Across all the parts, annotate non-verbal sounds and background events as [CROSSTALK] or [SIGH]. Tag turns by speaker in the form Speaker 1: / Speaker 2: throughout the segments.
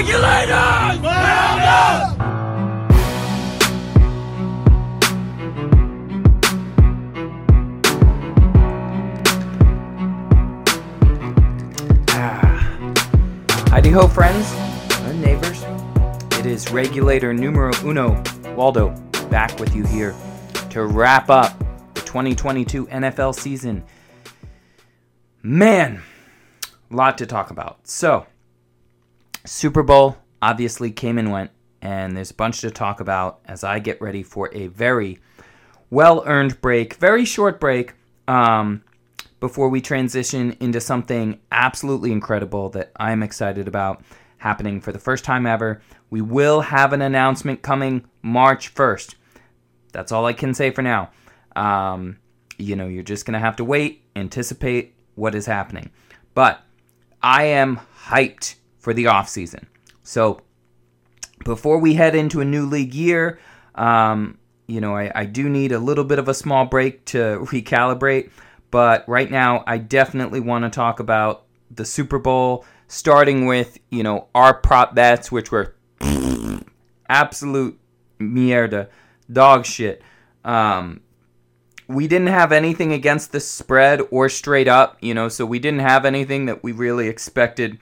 Speaker 1: Regulators! Round ah. up!
Speaker 2: Heidi ho, friends and neighbors. It is regulator numero uno, Waldo, back with you here to wrap up the 2022 NFL season. Man, a lot to talk about. So, Super Bowl obviously came and went, and there's a bunch to talk about as I get ready for a very well earned break, very short break. Um, before we transition into something absolutely incredible that I'm excited about happening for the first time ever. We will have an announcement coming March 1st. That's all I can say for now. Um, you know, you're just going to have to wait, anticipate what is happening. But I am hyped for the off season. So before we head into a new league year, um, you know, I, I do need a little bit of a small break to [LAUGHS] recalibrate. But right now, I definitely want to talk about the Super Bowl, starting with, you know, our prop bets, which were [LAUGHS] absolute mierda, dog shit. Um, we didn't have anything against the spread or straight up, you know, so we didn't have anything that we really expected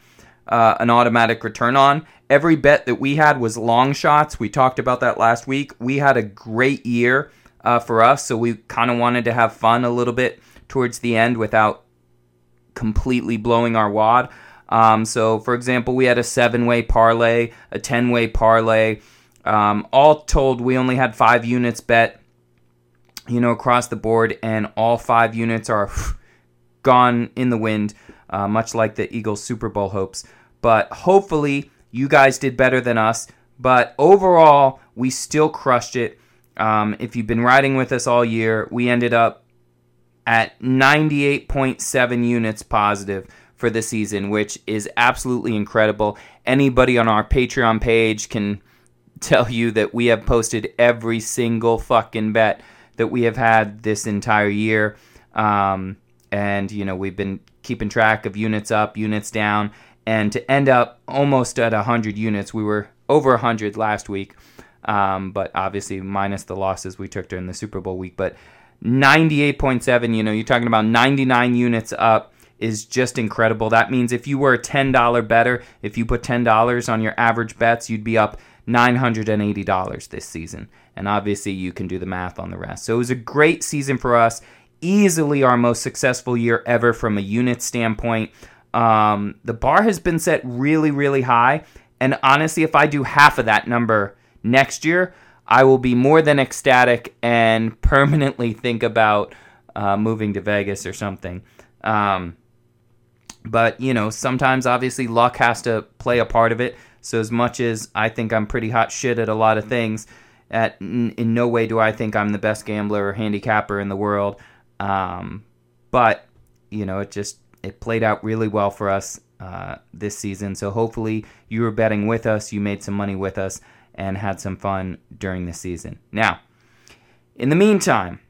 Speaker 2: uh, an automatic return on. Every bet that we had was long shots. We talked about that last week. We had a great year uh, for us, so we kind of wanted to have fun a little bit towards the end without completely blowing our wad. Um, so, for example, we had a seven way parlay, a 10 way parlay. Um, all told, we only had five units bet, you know, across the board, and all five units are [SIGHS] gone in the wind, uh, much like the Eagles Super Bowl hopes. But hopefully, you guys did better than us. But overall, we still crushed it. Um, if you've been riding with us all year, we ended up at 98.7 units positive for the season, which is absolutely incredible. Anybody on our Patreon page can [LAUGHS] tell you that we have posted every single fucking bet that we have had this entire year. Um, and, you know, we've been keeping track of units up, units down. And to end up almost at 100 units, we were over 100 last week. Um, but obviously, minus the losses we took during the Super Bowl week. But 98.7, you know, you're talking about 99 units up is just incredible. That means if you were a $10 better, if you put $10 on your average bets, you'd be up $980 this season. And obviously, you can do the math on the rest. So it was a great season for us. Easily our most successful year ever from a unit standpoint. Um, the bar has been set really, really high. And honestly, if I do half of that number next year, I will be more than ecstatic and [LAUGHS] permanently think about uh, moving to Vegas or something. Um, but, you know, sometimes obviously luck has to play a part of it. So, as much as I think I'm pretty hot shit at a lot of things, at in, in no way do I think I'm the best gambler or handicapper in the world. Um, but, you know, it just it played out really well for us uh, this season. So, hopefully, you were betting with us, you made some money with us and had some fun during the season. Now, in the meantime,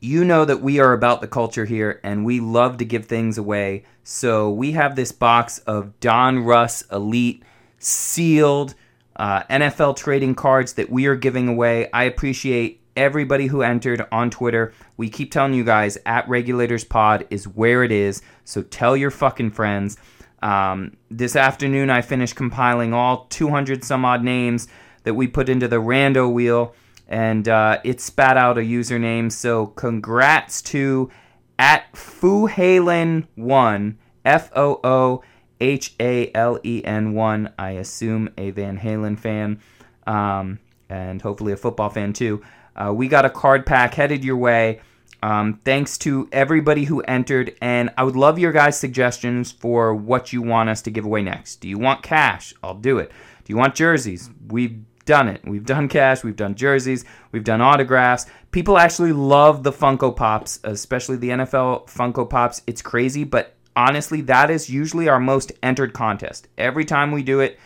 Speaker 2: you know that we are about the culture here and we love to give things away. So we have this box of Donruss Elite sealed uh, NFL trading cards that we are giving away. I appreciate everybody who entered on Twitter. We keep telling you guys at Regulators Pod is where it is. So tell your fucking friends. Um, this afternoon, I finished compiling all 200 some odd names that we put into the rando wheel, and uh, it spat out a username. So, congrats to at Foohalen1, F O O H A L E N 1. I assume a Van Halen fan, um, and hopefully a football fan too. Uh, we got a card pack headed your way. Um, thanks to everybody who entered, and I would love your guys' suggestions for what you want us to give away next. Do you want cash? I'll do it. Do you want jerseys? We've done it. We've done cash, we've done jerseys, we've done autographs. People actually love the Funko Pops, especially the NFL Funko Pops. It's crazy, but honestly, that is usually our most entered contest. Every time we do it,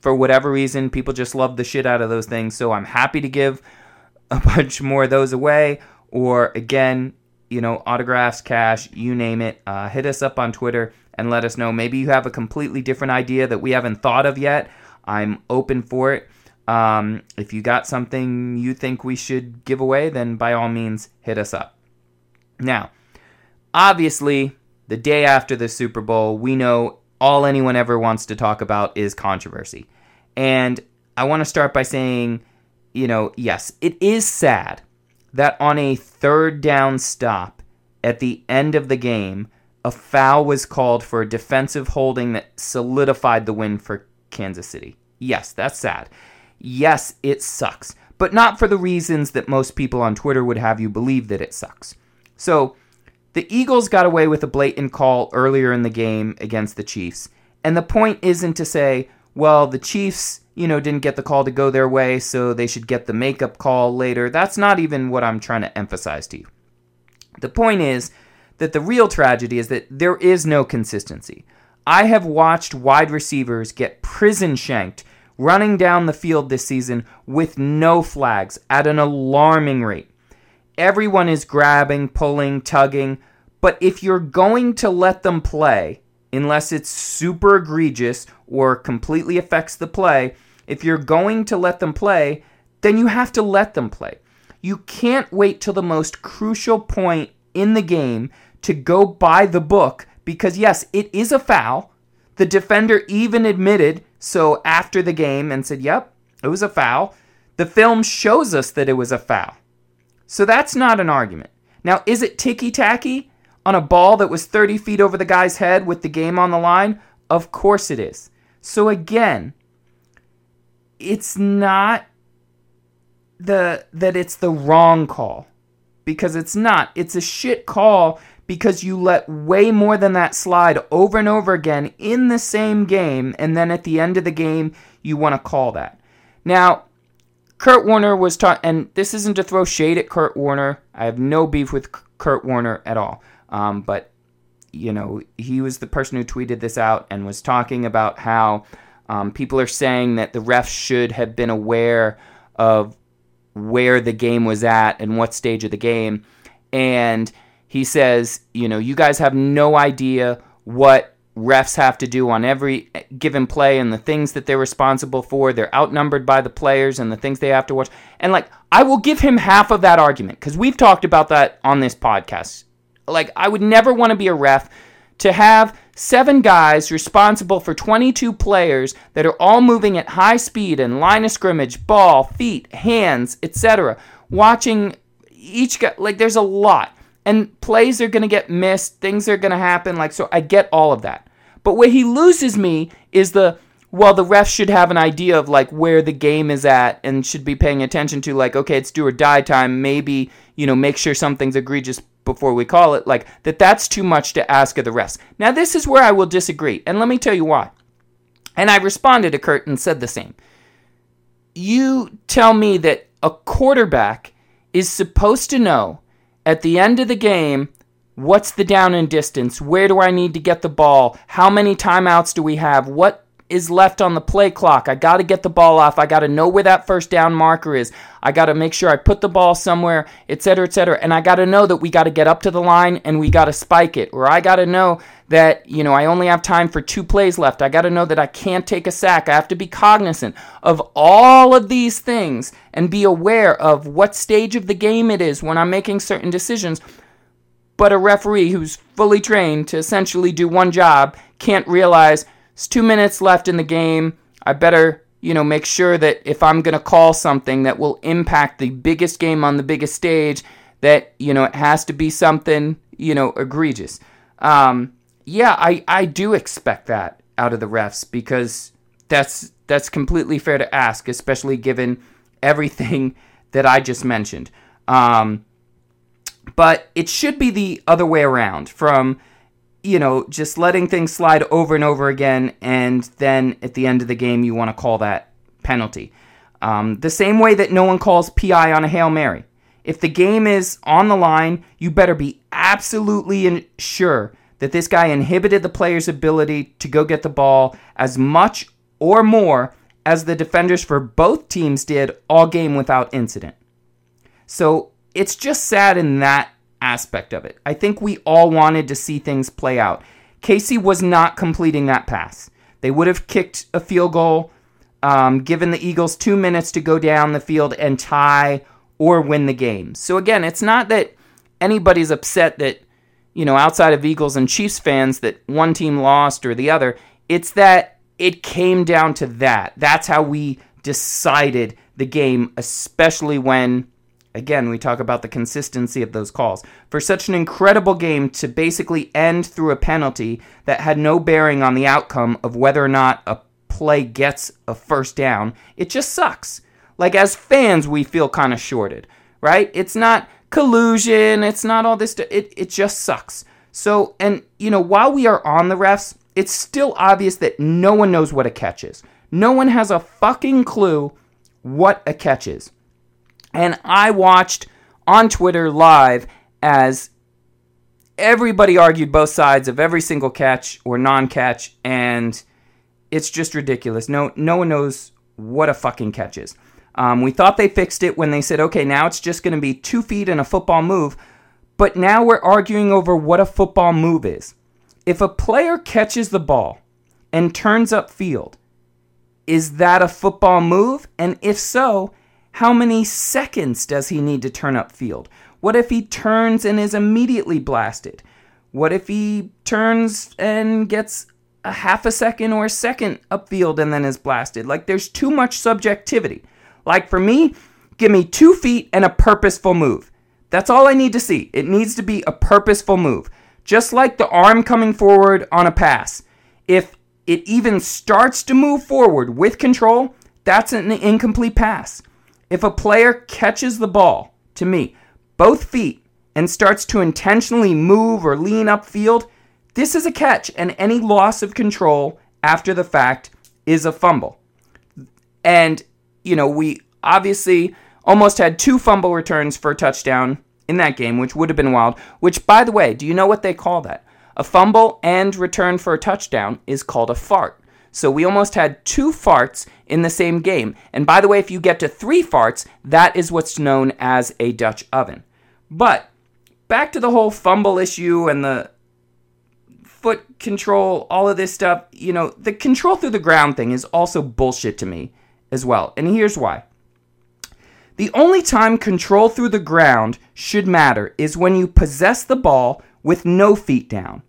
Speaker 2: for whatever reason, people just love the shit out of those things. So I'm happy to give a bunch more of those away or again, you know, autographs, cash, you name it. Uh, hit us up on Twitter and let us know. Maybe you have a completely different idea that we haven't thought of yet. I'm open for it. Um, if you got something you think we should give away, then by all means, hit us up. Now, obviously, the day after the Super Bowl, we know all anyone ever wants to talk about is controversy. And I want to start by saying, you know, yes, it is sad that on a third down stop at the end of the game, a foul was called for a defensive holding that solidified the win for Kansas City. Yes, that's sad. Yes, it sucks, but not for the reasons that most people on Twitter would have you believe that it sucks. So, the Eagles got away with a blatant call earlier in the game against the Chiefs. And the point isn't to say, well, the Chiefs, you know, didn't get the call to go their way, so they should get the makeup call later. That's not even what I'm trying to emphasize to you. The point is that the real tragedy is that there is no consistency. I have watched wide receivers get prison shanked running down the field this season with no flags at an alarming rate. Everyone is grabbing, pulling, tugging, but if you're going to let them play, unless it's super egregious or completely affects the play, if you're going to let them play, then you have to let them play. You can't wait till the most crucial point in the game to go by the book because, yes, it is a foul. The defender even admitted so after the game and said, yep, it was a foul. The film shows us that it was a foul. So that's not an argument. Now, is it ticky tacky on a ball that was 30 feet over the guy's head with the game on the line? Of course it is. So again, it's not the that it's the wrong call because it's not. It's a shit call because you let way more than that slide over and over again in the same game, and then at the end of the game, you want to call that. Now, Kurt Warner was taught, and this isn't to throw shade at Kurt Warner. I have no beef with Kurt Warner at all. Um, but, you know, he was the person who tweeted this out and was talking about how um, people are saying that the refs should have been aware of where the game was at and what stage of the game. And he says, you know, you guys have no idea what refs have to do on every given play and the things that they're responsible for. They're outnumbered by the players and the things they have to watch. And like, I will give him half of that argument because we've talked about that on this podcast. Like, I would never want to be a ref to have seven guys responsible for 22 players that are all moving at high speed and line of scrimmage, ball, feet, hands, etc. Watching each guy, like, there's a lot and plays are going to get missed, things are going to happen. Like, so I get all of that. But where he loses me is the, well, the refs should have an idea of like where the game is at and should be paying attention to, like, okay, it's do or die time. Maybe, you know, make sure something's egregious before we call it. Like, that that's too much to ask of the refs. Now, this is where I will disagree. And let me tell you why. And I responded to Kurt and said the same. You tell me that a quarterback is supposed to know at the end of the game, what's the down and distance? Where do I need to get the ball? How many timeouts do we have? What is left on the play clock? I got to get the ball off. I got to know where that first down marker is. I got to make sure I put the ball somewhere, etc., etc. And I got to know that we got to get up to the line and we got to spike it. Or I got to know that, you know, I only have time for two plays left. I got to know that I can't take a sack. I have to be cognizant of all of these things and be aware of what stage of the game it is when I'm making certain decisions. But a referee who's fully trained to essentially do one job can't realize it's two minutes left in the game. I better, you know, make sure that if I'm going to call something that will impact the biggest game on the biggest stage, that, you know, it has to be something, you know, egregious. Um, yeah, I, I do expect that out of the refs because that's that's completely fair to ask, especially given everything [LAUGHS] that I just mentioned. Um, but it should be the other way around from you know, just letting things slide over and over again, and then at the end of the game, you want to call that penalty. Um, the same way that no one calls PI on a Hail Mary. If the game is on the line, you better be absolutely sure that this guy inhibited the player's ability to go get the ball as much or more as the defenders for both teams did all game without incident. So it's just sad in that aspect of it. I think we all wanted to see things play out. KC was not completing that pass. They would have kicked a field goal, um, given the Eagles two minutes to go down the field and tie or win the game. So again, it's not that anybody's upset that, you know, outside of Eagles and Chiefs fans, that one team lost or the other. It's that it came down to that. That's how we decided the game, especially when, again, we talk about the consistency of those calls. For such an incredible game to basically end through a penalty that had no bearing on the outcome of whether or not a play gets a first down, it just sucks. Like, as fans, we feel kind of shorted, right? It's not collusion, it's not all this, it, it just sucks. So, and, you know, while we are on the refs, it's still obvious that no one knows what a catch is. No one has a fucking clue what a catch is. And I watched on Twitter live as everybody argued both sides of every single catch or non-catch and it's just ridiculous. No no one knows what a fucking catch is. Um, we thought they fixed it when they said, okay, now it's just going to be two feet and a football move. But now we're arguing over what a football move is. If a player catches the ball and turns up field, is that a football move? And if so, how many seconds does he need to turn up field? What if he turns and is immediately blasted? What if he turns and gets a half a second or a second upfield and then is blasted? Like there's too much subjectivity. Like for me, give me two feet and a purposeful move. That's all I need to see. It needs to be a purposeful move. Just like the arm coming forward on a pass. If it even starts to move forward with control, that's an incomplete pass. If a player catches the ball, to me, both feet, and starts to intentionally move or lean upfield, this is a catch, and any loss of control after the fact is a fumble. And you know, we obviously almost had two fumble returns for a touchdown in that game, which would have been wild. Which, by the way, do you know what they call that? A fumble and return for a touchdown is called a fart. So we almost had two farts in the same game. And by the way, if you get to three farts, that is what's known as a Dutch oven. But back to the whole fumble issue and the foot control, all of this stuff, you know, the control through the ground thing is also bullshit to me as well. And here's why. The only time control through the ground should matter is when you possess the ball with no feet down.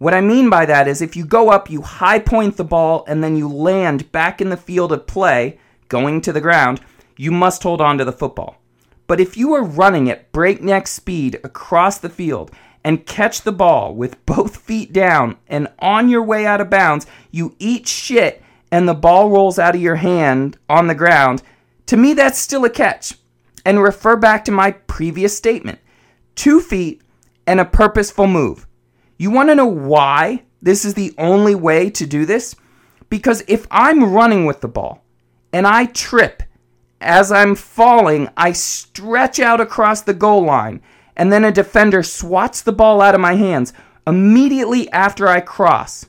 Speaker 2: What I mean by that is if you go up, you high point the ball, and then you land back in the field of play, going to the ground, you must hold on to the football. But if you are running at breakneck speed across the field and catch the ball with [LAUGHS] both feet down and on your way out of bounds, you eat shit and the ball rolls out of your hand on the ground, to me that's still a catch. And refer back to my previous statement two feet and a purposeful move. You want to know why this is the only way to do this? Because if I'm running with the ball and I trip as I'm falling, I stretch out across the goal line, and then a defender swats the ball out of my hands immediately after I cross.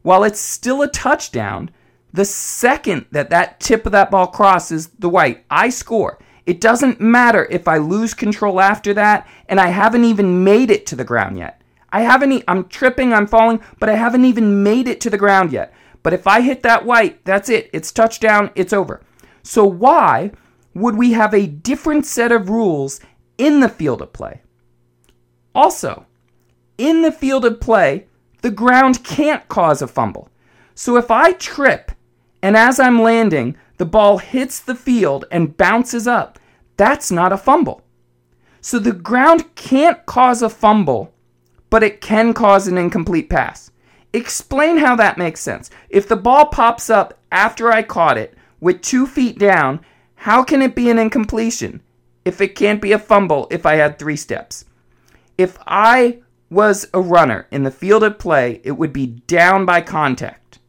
Speaker 2: While it's still a touchdown, the second that that tip of that ball crosses the white, I score. It doesn't matter if I lose control after that and I haven't even made it to the ground yet. I haven't, I'm tripping, I'm falling, but I haven't even made it to the ground yet. But if I hit that white, that's it. It's touchdown, it's over. So why would we have a different set of rules in the field of play? Also, in the field of play, the ground can't cause a fumble. So if I trip and as I'm landing, the ball hits the field and bounces up. That's not a fumble. So the ground can't cause a fumble, but it can cause an incomplete pass. Explain how that makes sense. If the ball pops up after I caught it with two feet down, how can it be an incompletion if it can't be a fumble if I had three steps? If I was a runner in the field of play, it would be down by contact.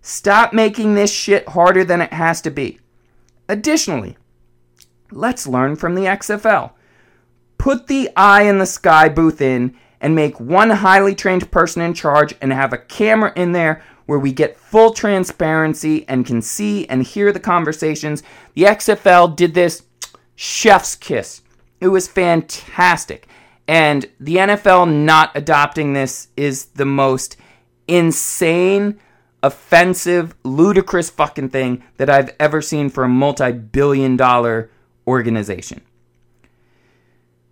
Speaker 2: Stop making this shit harder than it has to be. Additionally, let's learn from the XFL. Put the eye in the sky booth in and make one highly trained person in charge and have a camera in there where we get full transparency and can see and hear the conversations. The XFL did this chef's kiss. It was fantastic. And the NFL not adopting this is the most insane, offensive, ludicrous fucking thing that I've ever seen for a multi billion dollar organization.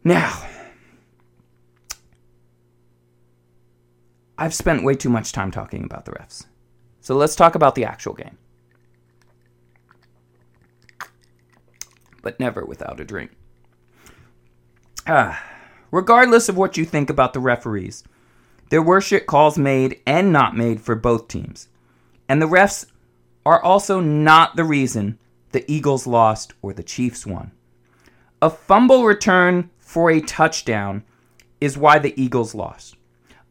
Speaker 2: Now, I've spent way too much time talking about the refs. So let's talk about the actual game. But never without a drink. Ah, regardless of what you think about the referees, there were shit calls made and not made for both teams. And the refs are also not the reason the Eagles lost or the Chiefs won. A fumble return for a touchdown is why the Eagles lost.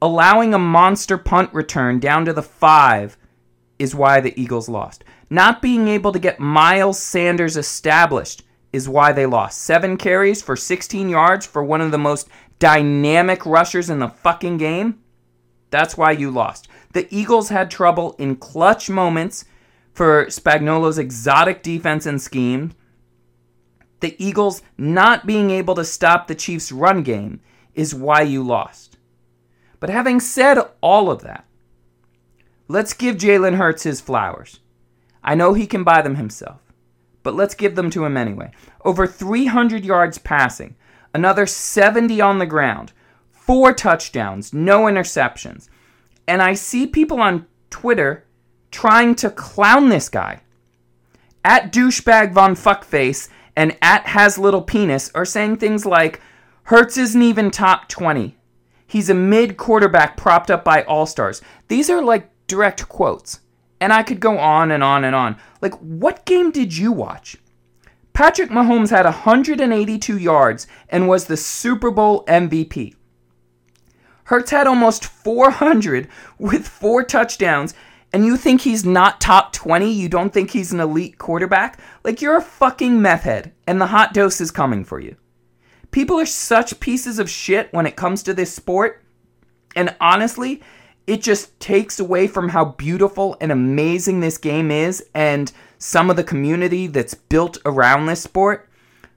Speaker 2: Allowing a monster punt return down to the five is why the Eagles lost. Not being able to get Miles Sanders established is why they lost. Seven carries for 16 yards for one of the most dynamic rushers in the fucking game. That's why you lost. The Eagles had trouble in clutch moments for Spagnuolo's exotic defense and scheme. The Eagles not being able to stop the Chiefs' run game is why you lost. But having said all of that, let's give Jalen Hurts his flowers. I know he can buy them himself, but let's give them to him anyway. Over 300 yards passing, another 70 on the ground, four touchdowns, no interceptions. And I see people on Twitter trying to clown this guy. At douchebag von fuckface and at has little penis are saying things like Hurts isn't even top 20. He's a mid quarterback propped up by all stars. These are like direct quotes. And I could go on and on and on. Like, what game did you watch? Patrick Mahomes had 182 yards and was the Super Bowl MVP. Hurts had almost 400 with four touchdowns, and you think he's not top 20? You don't think he's an elite quarterback? Like, you're a fucking meth head, and the hot dose is coming for you. People are such pieces of shit when it comes to this sport, and honestly, it just takes away from how beautiful and amazing this game is and some of the community that's built around this sport.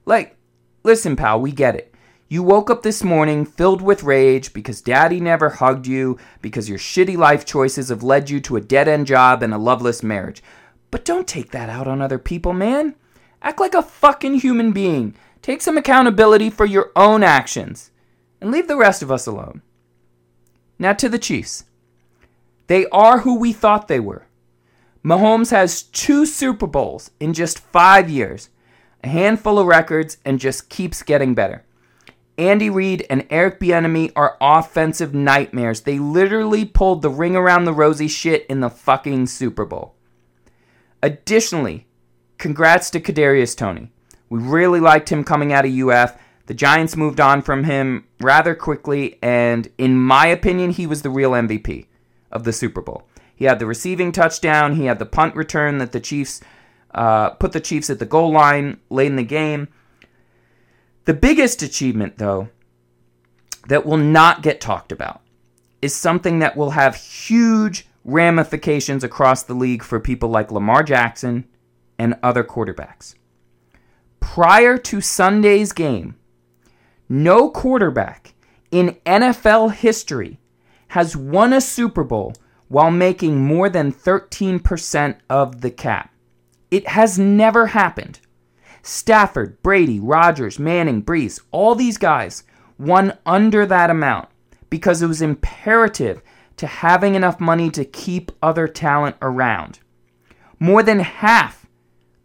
Speaker 2: Like, listen, pal, we get it. You woke up this morning filled with rage because daddy never hugged you, because your shitty life choices have led you to a dead end job and a loveless marriage. But don't take that out on other people, man. Act like a fucking human being. Take some accountability for your own actions. And leave the rest of us alone. Now to the Chiefs. They are who we thought they were. Mahomes has two Super Bowls in just five years, a handful of records, and just keeps getting better. Andy Reid and Eric Bieniemy are offensive nightmares. They literally pulled the ring around the rosy shit in the fucking Super Bowl. Additionally, congrats to Kadarius Toney. We really liked him coming out of UF. The Giants moved on from him rather quickly, and in my opinion, he was the real MVP of the Super Bowl. He had the receiving touchdown. He had the punt return that the Chiefs uh, put the Chiefs at the goal line late in the game. The biggest achievement, though, that will not get talked about is something that will have huge ramifications across the league for people like Lamar Jackson and other quarterbacks. Prior to Sunday's game, no quarterback in NFL history has won a Super Bowl while making more than 13% of the cap. It has never happened. Stafford, Brady, Rodgers, Manning, Brees, all these guys won under that amount because it was imperative to having enough money to keep other talent around. More than half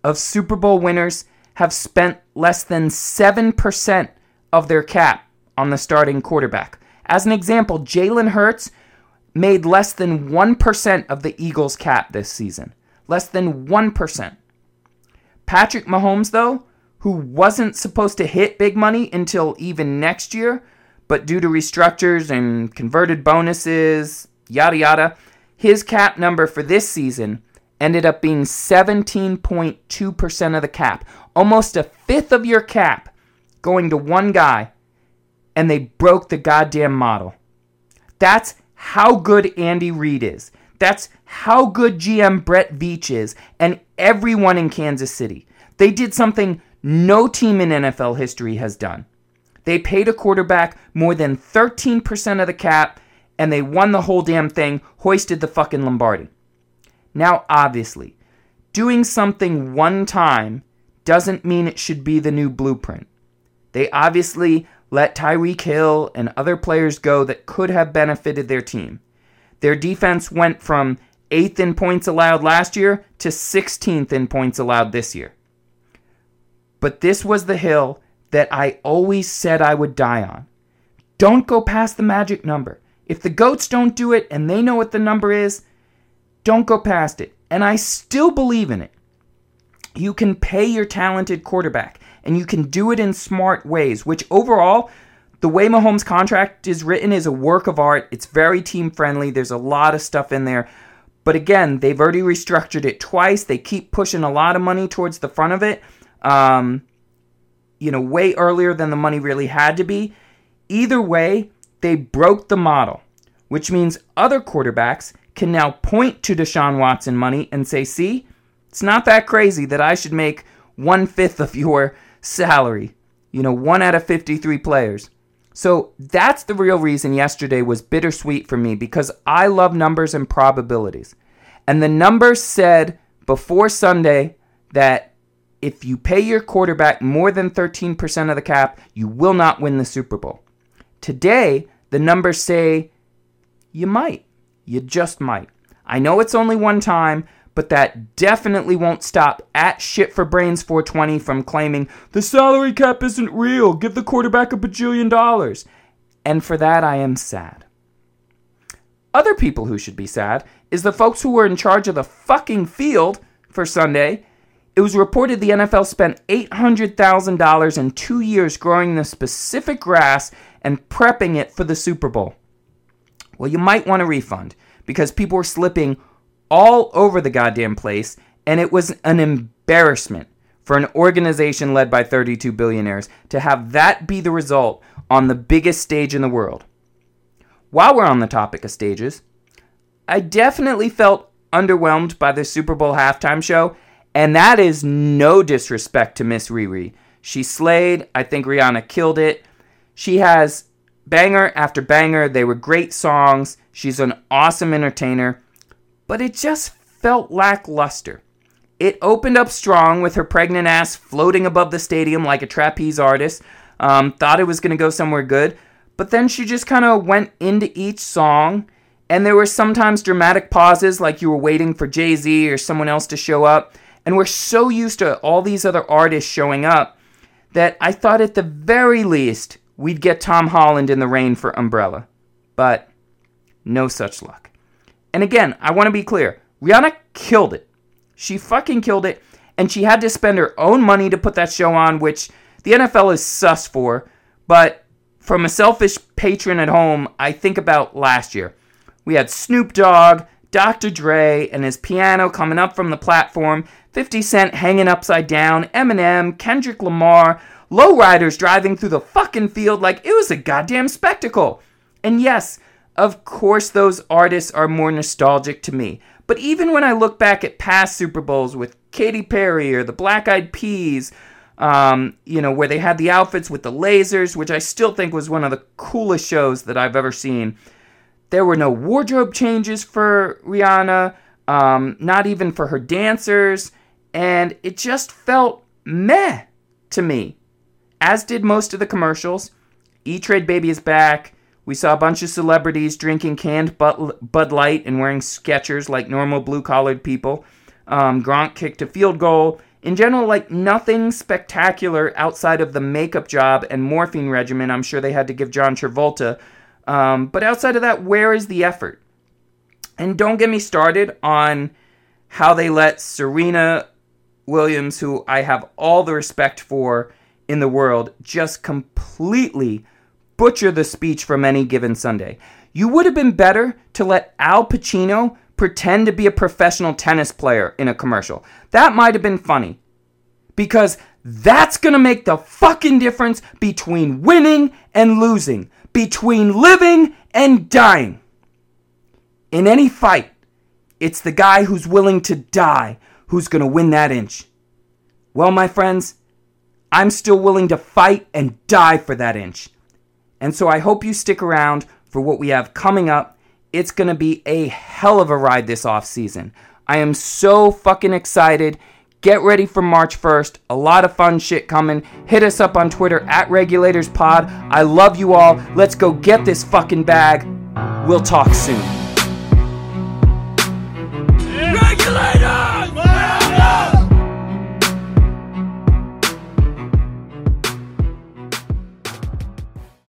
Speaker 2: of Super Bowl winners have spent less than 7% of their cap on the starting quarterback. As an example, Jalen Hurts made less than 1% of the Eagles' cap this season. Less than 1%. Patrick Mahomes, though, who wasn't supposed to hit big money until even next year, but due to restructures and converted bonuses, yada yada, his cap number for this season ended up being 17.2% of the cap. Almost a fifth of your cap going to one guy, and they broke the goddamn model. That's how good Andy Reid is. That's how good GM Brett Veach is and everyone in Kansas City. They did something no team in NFL history has done. They paid a quarterback more than 13% of the cap and they won the whole damn thing, hoisted the fucking Lombardi. Now, obviously, doing something one time doesn't mean it should be the new blueprint. They obviously let Tyreek Hill and other players go that could have benefited their team. Their defense went from 8th in points allowed last year to 16th in points allowed this year. But this was the hill that I always said I would die on. Don't go past the magic number. If the goats don't do it and they know what the number is, don't go past it. And I still believe in it. You can pay your talented quarterback and you can do it in smart ways, which overall, the way Mahomes' contract is written is a work of art. It's very team friendly. There's a lot of stuff in there. But again, they've already restructured it twice. They keep pushing a lot of money towards the front of it. Um, you know, way earlier than the money really had to be. Either way, they broke the model, which means other quarterbacks can now point to Deshaun Watson money and say, see, it's not that crazy that I should make one fifth of your salary. You know, one out of 53 players. So that's the real reason yesterday was bittersweet for me because I love numbers and probabilities. And the numbers said before Sunday that if you pay your quarterback more than 13% of the cap, you will not win the Super Bowl. Today, the numbers say you might. You just might. I know it's only one time, but that definitely won't stop at shit for brains 420 from claiming the salary cap isn't real. Give the quarterback a bajillion dollars. And for that, I am sad. Other people who should be sad is the folks who were in charge of the fucking field for Sunday. It was reported the NFL spent $800,000 in two years growing the specific grass and prepping it for the Super Bowl. Well, you might want a refund because people were slipping all over the goddamn place, and it was an embarrassment for an organization led by 32 billionaires to have that be the result on the biggest stage in the world. While we're on the topic of stages, I definitely felt underwhelmed by the Super Bowl halftime show, and that is no disrespect to Miss Riri. She slayed. I think Rihanna killed it. She has banger after banger. They were great songs. She's an awesome entertainer but it just felt lackluster. It opened up strong with her pregnant ass floating above the stadium like a trapeze artist. Um, thought it was going to go somewhere good, but then she just kind of went into each song, and there were sometimes dramatic pauses like you were waiting for Jay Z or someone else to show up. And we're so used to all these other artists showing up that I thought at the very least we'd get Tom Holland in the rain for Umbrella. But no such luck. And again, I want to be clear Rihanna killed it. She fucking killed it. And she had to spend her own money to put that show on, which the NFL is sus for. But from a selfish patron at home, I think about last year. We had Snoop Dogg, Dr. Dre, and his piano coming up from the platform, 50 Cent hanging upside down, Eminem, Kendrick Lamar, lowriders driving through the fucking field like it was a goddamn spectacle. And yes, of course, those artists are more nostalgic to me. But even when I look back at past Super Bowls with Katy Perry or the Black Eyed Peas, um, you know, where they had the outfits with the lasers, which I still think was one of the coolest shows that I've ever seen. There were no wardrobe changes for Rihanna, um, not even for her dancers, and it just felt meh to me. As did most of the commercials. E Trade Baby is back. We saw a bunch of celebrities drinking canned Bud Light and wearing Skechers like normal blue collared people. Um, Gronk kicked a field goal. In general, like nothing spectacular outside of the makeup job and morphine regimen I'm sure they had to give John Travolta. Um, but outside of that, where is the effort? And don't get me started on how they let Serena Williams, who I have all the respect for in the world, just completely butcher the speech from any given Sunday. You would have been better to let Al Pacino pretend to be a professional tennis player in a commercial. That might have been funny. Because that's going to make the fucking difference between winning and losing, between living and dying. In any fight, it's the guy who's willing to die who's going to win that inch. Well, my friends, I'm still willing to fight and die for that inch. And so I hope you stick around for what we have coming up. It's going to be a hell of a ride this off season. I am so fucking excited. Get ready for March 1st. A lot of fun shit coming. Hit us up on Twitter at RegulatorSPod. I love you all. Let's go get this fucking bag. We'll talk soon.